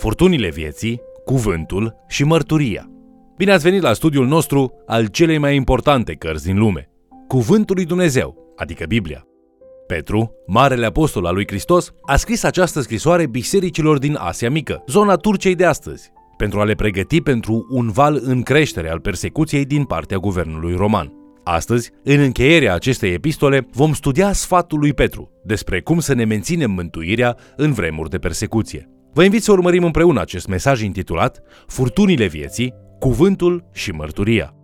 furtunile vieții, cuvântul și mărturia. Bine ați venit la studiul nostru al celei mai importante cărți din lume, Cuvântul lui Dumnezeu, adică Biblia. Petru, marele apostol al lui Hristos, a scris această scrisoare bisericilor din Asia Mică, zona Turciei de astăzi, pentru a le pregăti pentru un val în creștere al persecuției din partea guvernului roman. Astăzi, în încheierea acestei epistole, vom studia sfatul lui Petru despre cum să ne menținem mântuirea în vremuri de persecuție. Vă invit să urmărim împreună acest mesaj intitulat Furtunile vieții, cuvântul și mărturia.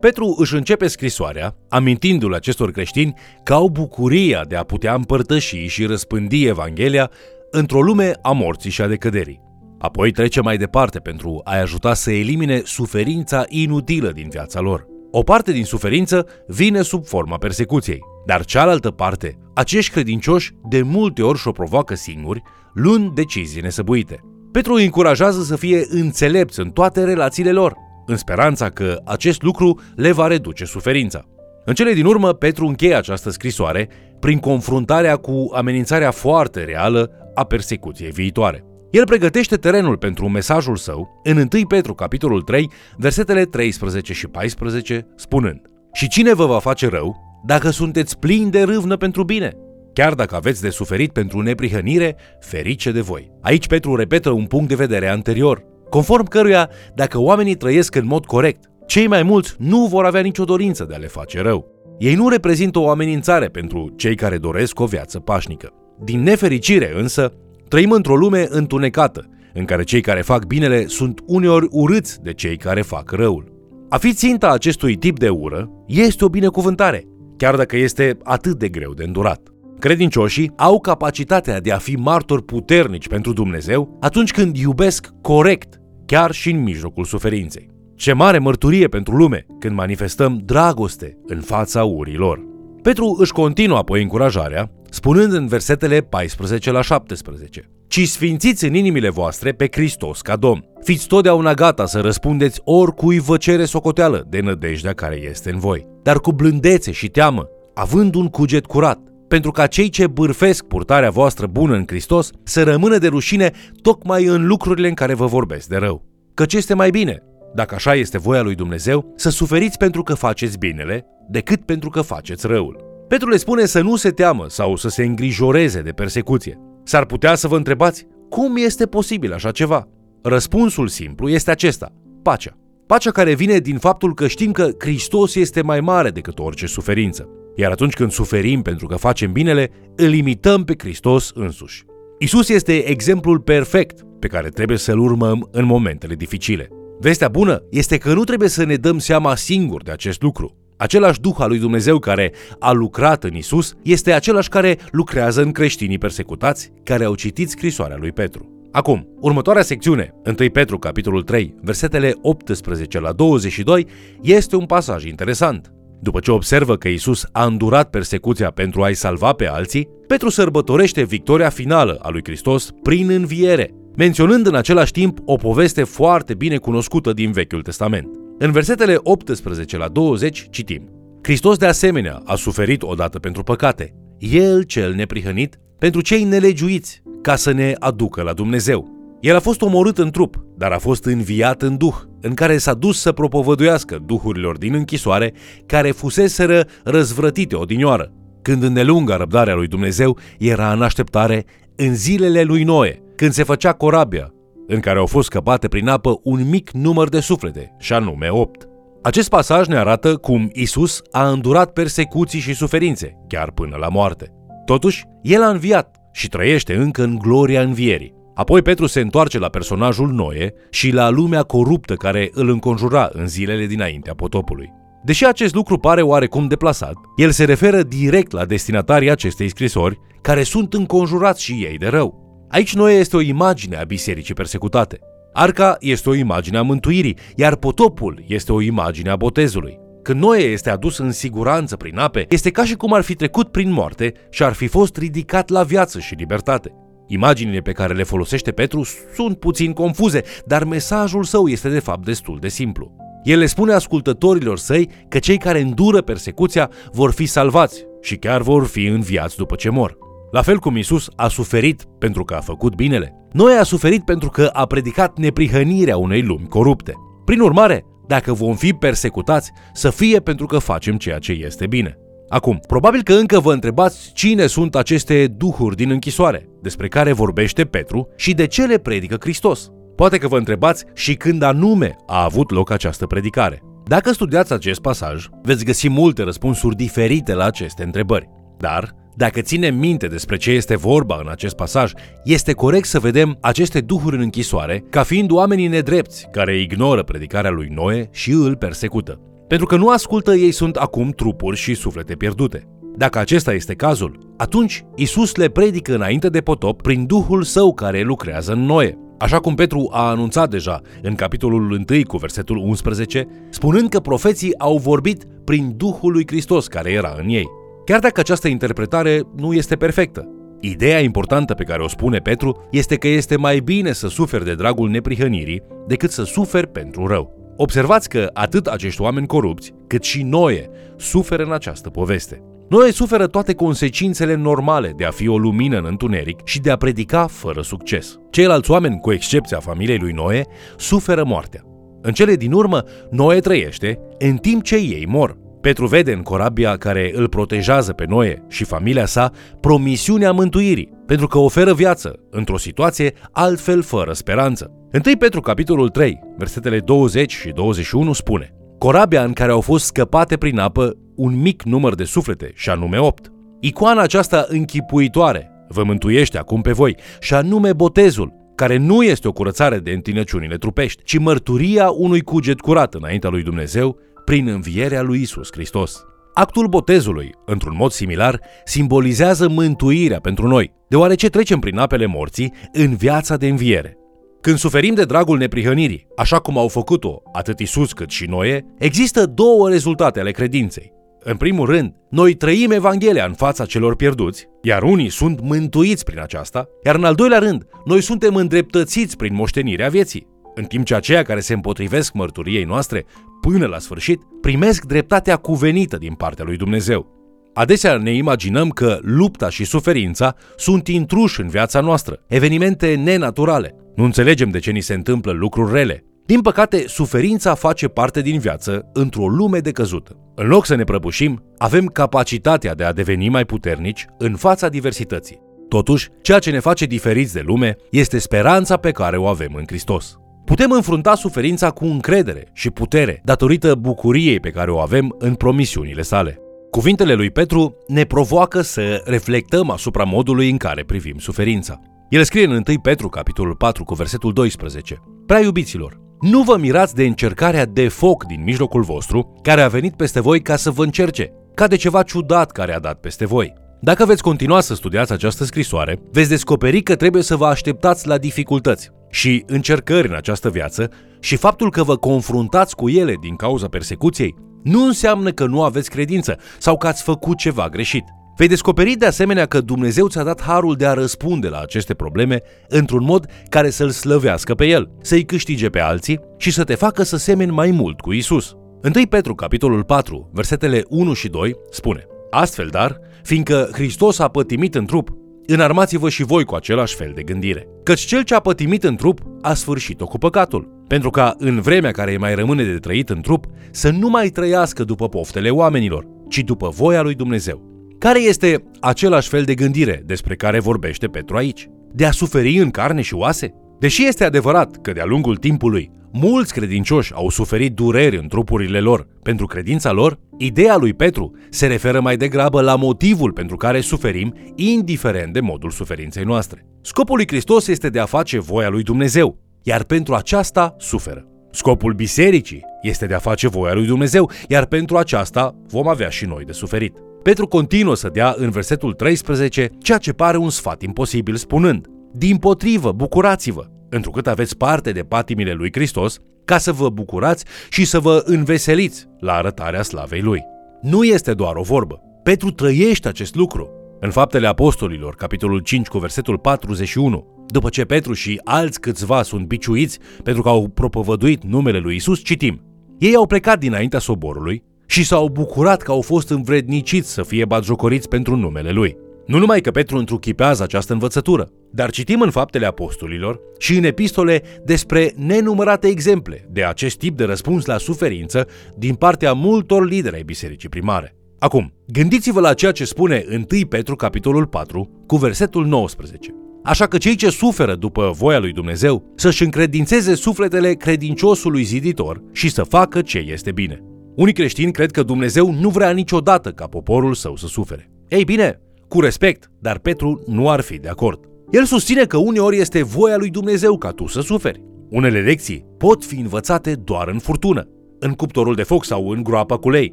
Petru își începe scrisoarea, amintindu-l acestor creștini că au bucuria de a putea împărtăși și răspândi Evanghelia într-o lume a morții și a decăderii. Apoi trece mai departe pentru a-i ajuta să elimine suferința inutilă din viața lor. O parte din suferință vine sub forma persecuției, dar cealaltă parte, acești credincioși de multe ori și-o provoacă singuri, luând decizii nesăbuite. Petru îi încurajează să fie înțelepți în toate relațiile lor, în speranța că acest lucru le va reduce suferința. În cele din urmă, Petru încheie această scrisoare prin confruntarea cu amenințarea foarte reală a persecuției viitoare. El pregătește terenul pentru mesajul său în 1 Petru, capitolul 3, versetele 13 și 14, spunând Și cine vă va face rău dacă sunteți plini de râvnă pentru bine? Chiar dacă aveți de suferit pentru neprihănire, ferice de voi. Aici Petru repetă un punct de vedere anterior, conform căruia, dacă oamenii trăiesc în mod corect, cei mai mulți nu vor avea nicio dorință de a le face rău. Ei nu reprezintă o amenințare pentru cei care doresc o viață pașnică. Din nefericire însă, Trăim într-o lume întunecată, în care cei care fac binele sunt uneori urâți de cei care fac răul. A fi ținta acestui tip de ură este o binecuvântare, chiar dacă este atât de greu de îndurat. Credincioșii au capacitatea de a fi martori puternici pentru Dumnezeu atunci când iubesc corect, chiar și în mijlocul suferinței. Ce mare mărturie pentru lume când manifestăm dragoste în fața urilor. Petru își continuă apoi încurajarea spunând în versetele 14 la 17 Ci sfințiți în inimile voastre pe Hristos ca Domn. Fiți totdeauna gata să răspundeți oricui vă cere socoteală de nădejdea care este în voi, dar cu blândețe și teamă, având un cuget curat, pentru ca cei ce bârfesc purtarea voastră bună în Hristos să rămână de rușine tocmai în lucrurile în care vă vorbesc de rău. Căci este mai bine, dacă așa este voia lui Dumnezeu, să suferiți pentru că faceți binele, decât pentru că faceți răul. Petru le spune să nu se teamă sau să se îngrijoreze de persecuție. S-ar putea să vă întrebați, cum este posibil așa ceva? Răspunsul simplu este acesta, pacea. Pacea care vine din faptul că știm că Hristos este mai mare decât orice suferință. Iar atunci când suferim pentru că facem binele, îl imităm pe Hristos însuși. Isus este exemplul perfect pe care trebuie să-l urmăm în momentele dificile. Vestea bună este că nu trebuie să ne dăm seama singur de acest lucru. Același Duh al lui Dumnezeu care a lucrat în Isus este același care lucrează în creștinii persecutați care au citit scrisoarea lui Petru. Acum, următoarea secțiune, 1 Petru, capitolul 3, versetele 18 la 22, este un pasaj interesant. După ce observă că Isus a îndurat persecuția pentru a-i salva pe alții, Petru sărbătorește victoria finală a lui Hristos prin înviere, menționând în același timp o poveste foarte bine cunoscută din Vechiul Testament. În versetele 18 la 20 citim Hristos de asemenea a suferit odată pentru păcate, El cel neprihănit pentru cei nelegiuiți, ca să ne aducă la Dumnezeu. El a fost omorât în trup, dar a fost înviat în duh, în care s-a dus să propovăduiască duhurilor din închisoare care fuseseră răzvrătite odinioară, când îndelunga răbdarea lui Dumnezeu era în așteptare în zilele lui Noe, când se făcea corabia în care au fost scăpate prin apă un mic număr de suflete, și anume 8. Acest pasaj ne arată cum Isus a îndurat persecuții și suferințe, chiar până la moarte. Totuși, El a înviat și trăiește încă în gloria învierii. Apoi Petru se întoarce la personajul Noe și la lumea coruptă care îl înconjura în zilele dinaintea potopului. Deși acest lucru pare oarecum deplasat, el se referă direct la destinatarii acestei scrisori, care sunt înconjurați și ei de rău. Aici Noe este o imagine a bisericii persecutate. Arca este o imagine a mântuirii, iar potopul este o imagine a botezului. Când Noe este adus în siguranță prin ape, este ca și cum ar fi trecut prin moarte și ar fi fost ridicat la viață și libertate. Imaginile pe care le folosește Petru sunt puțin confuze, dar mesajul său este de fapt destul de simplu. El le spune ascultătorilor săi că cei care îndură persecuția vor fi salvați și chiar vor fi înviați după ce mor. La fel cum Isus a suferit pentru că a făcut binele, noi a suferit pentru că a predicat neprihănirea unei lumi corupte. Prin urmare, dacă vom fi persecutați, să fie pentru că facem ceea ce este bine. Acum, probabil că încă vă întrebați cine sunt aceste duhuri din închisoare, despre care vorbește Petru și de ce le predică Hristos. Poate că vă întrebați și când anume a avut loc această predicare. Dacă studiați acest pasaj, veți găsi multe răspunsuri diferite la aceste întrebări. Dar, dacă ținem minte despre ce este vorba în acest pasaj, este corect să vedem aceste duhuri în închisoare ca fiind oamenii nedrepți care ignoră predicarea lui Noe și îl persecută. Pentru că nu ascultă, ei sunt acum trupuri și suflete pierdute. Dacă acesta este cazul, atunci Isus le predică înainte de potop prin Duhul Său care lucrează în Noe. Așa cum Petru a anunțat deja în capitolul 1 cu versetul 11, spunând că profeții au vorbit prin Duhul lui Hristos care era în ei. Chiar dacă această interpretare nu este perfectă, ideea importantă pe care o spune Petru este că este mai bine să suferi de dragul neprihănirii decât să suferi pentru rău. Observați că atât acești oameni corupți, cât și Noe suferă în această poveste. Noe suferă toate consecințele normale de a fi o lumină în întuneric și de a predica fără succes. Ceilalți oameni, cu excepția familiei lui Noe, suferă moartea. În cele din urmă, Noe trăiește, în timp ce ei mor. Petru vede în corabia care îl protejează pe Noe și familia sa promisiunea mântuirii, pentru că oferă viață într-o situație altfel fără speranță. 1 Petru capitolul 3, versetele 20 și 21 spune Corabia în care au fost scăpate prin apă un mic număr de suflete, și anume 8. Icoana aceasta închipuitoare vă mântuiește acum pe voi, și anume botezul, care nu este o curățare de întinăciunile trupești, ci mărturia unui cuget curat înaintea lui Dumnezeu prin învierea lui Isus Hristos. Actul botezului, într-un mod similar, simbolizează mântuirea pentru noi, deoarece trecem prin apele morții în viața de înviere. Când suferim de dragul neprihănirii, așa cum au făcut-o atât Isus cât și Noe, există două rezultate ale credinței. În primul rând, noi trăim Evanghelia în fața celor pierduți, iar unii sunt mântuiți prin aceasta, iar în al doilea rând, noi suntem îndreptățiți prin moștenirea vieții, în timp ce aceia care se împotrivesc mărturiei noastre până la sfârșit primesc dreptatea cuvenită din partea lui Dumnezeu. Adesea ne imaginăm că lupta și suferința sunt intruși în viața noastră, evenimente nenaturale. Nu înțelegem de ce ni se întâmplă lucruri rele. Din păcate, suferința face parte din viață într-o lume decăzută. În loc să ne prăbușim, avem capacitatea de a deveni mai puternici în fața diversității. Totuși, ceea ce ne face diferiți de lume este speranța pe care o avem în Hristos. Putem înfrunta suferința cu încredere și putere, datorită bucuriei pe care o avem în promisiunile sale. Cuvintele lui Petru ne provoacă să reflectăm asupra modului în care privim suferința. El scrie în 1 Petru, capitolul 4, cu versetul 12. Prea iubiților, nu vă mirați de încercarea de foc din mijlocul vostru, care a venit peste voi ca să vă încerce, ca de ceva ciudat care a dat peste voi. Dacă veți continua să studiați această scrisoare, veți descoperi că trebuie să vă așteptați la dificultăți și încercări în această viață și faptul că vă confruntați cu ele din cauza persecuției nu înseamnă că nu aveți credință sau că ați făcut ceva greșit. Vei descoperi de asemenea că Dumnezeu ți-a dat harul de a răspunde la aceste probleme într-un mod care să-L slăvească pe El, să-i câștige pe alții și să te facă să semeni mai mult cu Isus. 1 Petru, capitolul 4, versetele 1 și 2, spune Astfel, dar, fiindcă Hristos a pătimit în trup, înarmați-vă și voi cu același fel de gândire. Căci cel ce a pătimit în trup a sfârșit-o cu păcatul, pentru ca în vremea care îi mai rămâne de trăit în trup să nu mai trăiască după poftele oamenilor, ci după voia lui Dumnezeu. Care este același fel de gândire despre care vorbește Petru aici? De a suferi în carne și oase? Deși este adevărat că de-a lungul timpului mulți credincioși au suferit dureri în trupurile lor pentru credința lor, ideea lui Petru se referă mai degrabă la motivul pentru care suferim, indiferent de modul suferinței noastre. Scopul lui Hristos este de a face voia lui Dumnezeu, iar pentru aceasta suferă. Scopul bisericii este de a face voia lui Dumnezeu, iar pentru aceasta vom avea și noi de suferit. Petru continuă să dea în versetul 13 ceea ce pare un sfat imposibil spunând Din potrivă, bucurați-vă, întrucât aveți parte de patimile lui Hristos, ca să vă bucurați și să vă înveseliți la arătarea slavei lui. Nu este doar o vorbă. Petru trăiește acest lucru. În Faptele Apostolilor, capitolul 5 cu versetul 41, după ce Petru și alți câțiva sunt biciuiți pentru că au propovăduit numele lui Isus, citim. Ei au plecat dinaintea soborului și s-au bucurat că au fost învredniciți să fie batjocoriți pentru numele lui. Nu numai că Petru întruchipează această învățătură, dar citim în faptele apostolilor și în epistole despre nenumărate exemple de acest tip de răspuns la suferință din partea multor lideri ai bisericii primare. Acum, gândiți-vă la ceea ce spune 1 Petru capitolul 4 cu versetul 19. Așa că cei ce suferă după voia lui Dumnezeu să-și încredințeze sufletele credinciosului ziditor și să facă ce este bine. Unii creștini cred că Dumnezeu nu vrea niciodată ca poporul său să sufere. Ei bine, cu respect, dar Petru nu ar fi de acord. El susține că uneori este voia lui Dumnezeu ca tu să suferi. Unele lecții pot fi învățate doar în furtună, în cuptorul de foc sau în groapa cu lei.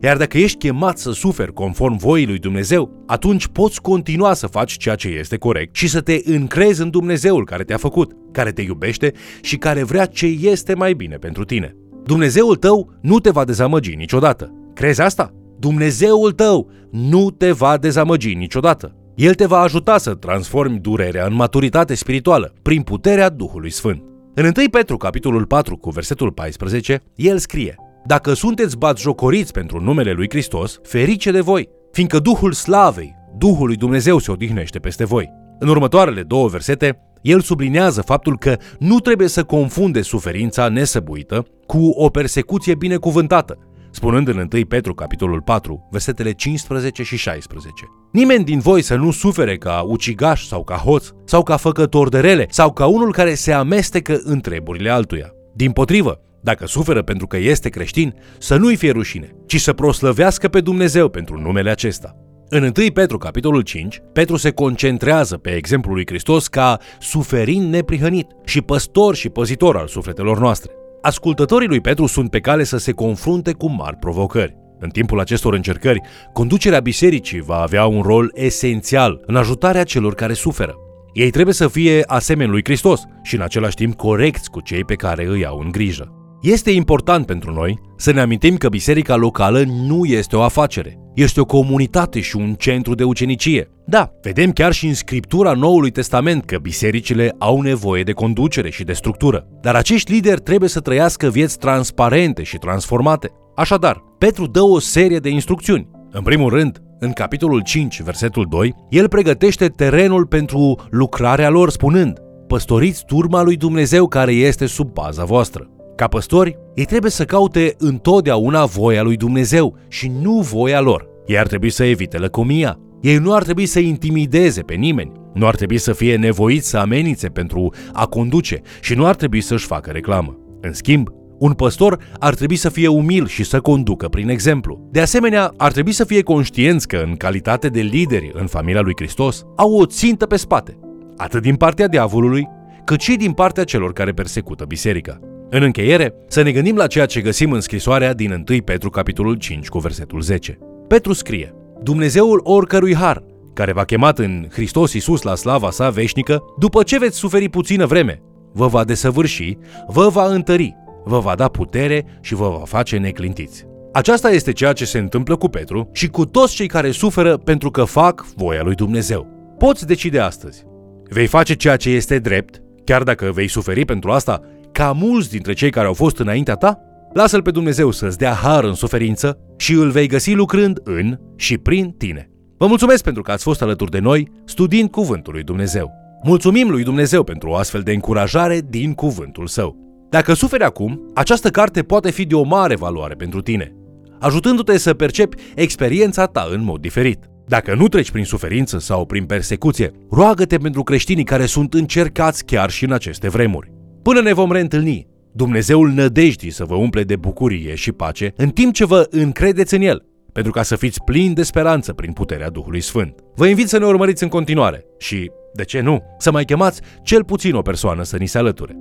Iar dacă ești chemat să suferi conform voii lui Dumnezeu, atunci poți continua să faci ceea ce este corect și să te încrezi în Dumnezeul care te-a făcut, care te iubește și care vrea ce este mai bine pentru tine. Dumnezeul tău nu te va dezamăgi niciodată. Crezi asta? Dumnezeul tău nu te va dezamăgi niciodată. El te va ajuta să transformi durerea în maturitate spirituală prin puterea Duhului Sfânt. În 1 Petru, capitolul 4, cu versetul 14, el scrie Dacă sunteți batjocoriți pentru numele lui Hristos, ferice de voi, fiindcă Duhul Slavei, Duhul lui Dumnezeu se odihnește peste voi. În următoarele două versete, el sublinează faptul că nu trebuie să confunde suferința nesăbuită cu o persecuție binecuvântată, spunând în 1 Petru capitolul 4, versetele 15 și 16. Nimeni din voi să nu sufere ca ucigaș sau ca hoț, sau ca făcător de rele, sau ca unul care se amestecă în treburile altuia. Din potrivă, dacă suferă pentru că este creștin, să nu-i fie rușine, ci să proslăvească pe Dumnezeu pentru numele acesta. În 1 Petru, capitolul 5, Petru se concentrează pe exemplul lui Hristos ca suferind neprihănit și păstor și păzitor al sufletelor noastre. Ascultătorii lui Petru sunt pe cale să se confrunte cu mari provocări. În timpul acestor încercări, conducerea bisericii va avea un rol esențial în ajutarea celor care suferă. Ei trebuie să fie asemeni lui Hristos și în același timp corecți cu cei pe care îi au în grijă. Este important pentru noi să ne amintim că biserica locală nu este o afacere, este o comunitate și un centru de ucenicie. Da, vedem chiar și în scriptura Noului Testament că bisericile au nevoie de conducere și de structură, dar acești lideri trebuie să trăiască vieți transparente și transformate. Așadar, Petru dă o serie de instrucțiuni. În primul rând, în capitolul 5, versetul 2, el pregătește terenul pentru lucrarea lor spunând Păstoriți turma lui Dumnezeu care este sub baza voastră. Ca păstori, ei trebuie să caute întotdeauna voia lui Dumnezeu și nu voia lor. Ei ar trebui să evite lăcomia. Ei nu ar trebui să intimideze pe nimeni. Nu ar trebui să fie nevoiți să amenințe pentru a conduce și nu ar trebui să-și facă reclamă. În schimb, un păstor ar trebui să fie umil și să conducă prin exemplu. De asemenea, ar trebui să fie conștienți că, în calitate de lideri în familia lui Hristos, au o țintă pe spate, atât din partea diavolului, cât și din partea celor care persecută biserica. În încheiere, să ne gândim la ceea ce găsim în scrisoarea din 1 Petru capitolul 5 cu versetul 10. Petru scrie, Dumnezeul oricărui har, care v-a chemat în Hristos Iisus la slava sa veșnică, după ce veți suferi puțină vreme, vă va desăvârși, vă va întări, vă va da putere și vă va face neclintiți. Aceasta este ceea ce se întâmplă cu Petru și cu toți cei care suferă pentru că fac voia lui Dumnezeu. Poți decide astăzi. Vei face ceea ce este drept, chiar dacă vei suferi pentru asta, ca mulți dintre cei care au fost înaintea ta? Lasă-L pe Dumnezeu să-ți dea har în suferință și îl vei găsi lucrând în și prin tine. Vă mulțumesc pentru că ați fost alături de noi studiind Cuvântul lui Dumnezeu. Mulțumim lui Dumnezeu pentru o astfel de încurajare din Cuvântul Său. Dacă suferi acum, această carte poate fi de o mare valoare pentru tine, ajutându-te să percepi experiența ta în mod diferit. Dacă nu treci prin suferință sau prin persecuție, roagă-te pentru creștinii care sunt încercați chiar și în aceste vremuri. Până ne vom reîntâlni, Dumnezeul nădejdii să vă umple de bucurie și pace în timp ce vă încredeți în El, pentru ca să fiți plini de speranță prin puterea Duhului Sfânt. Vă invit să ne urmăriți în continuare și, de ce nu, să mai chemați cel puțin o persoană să ni se alăture.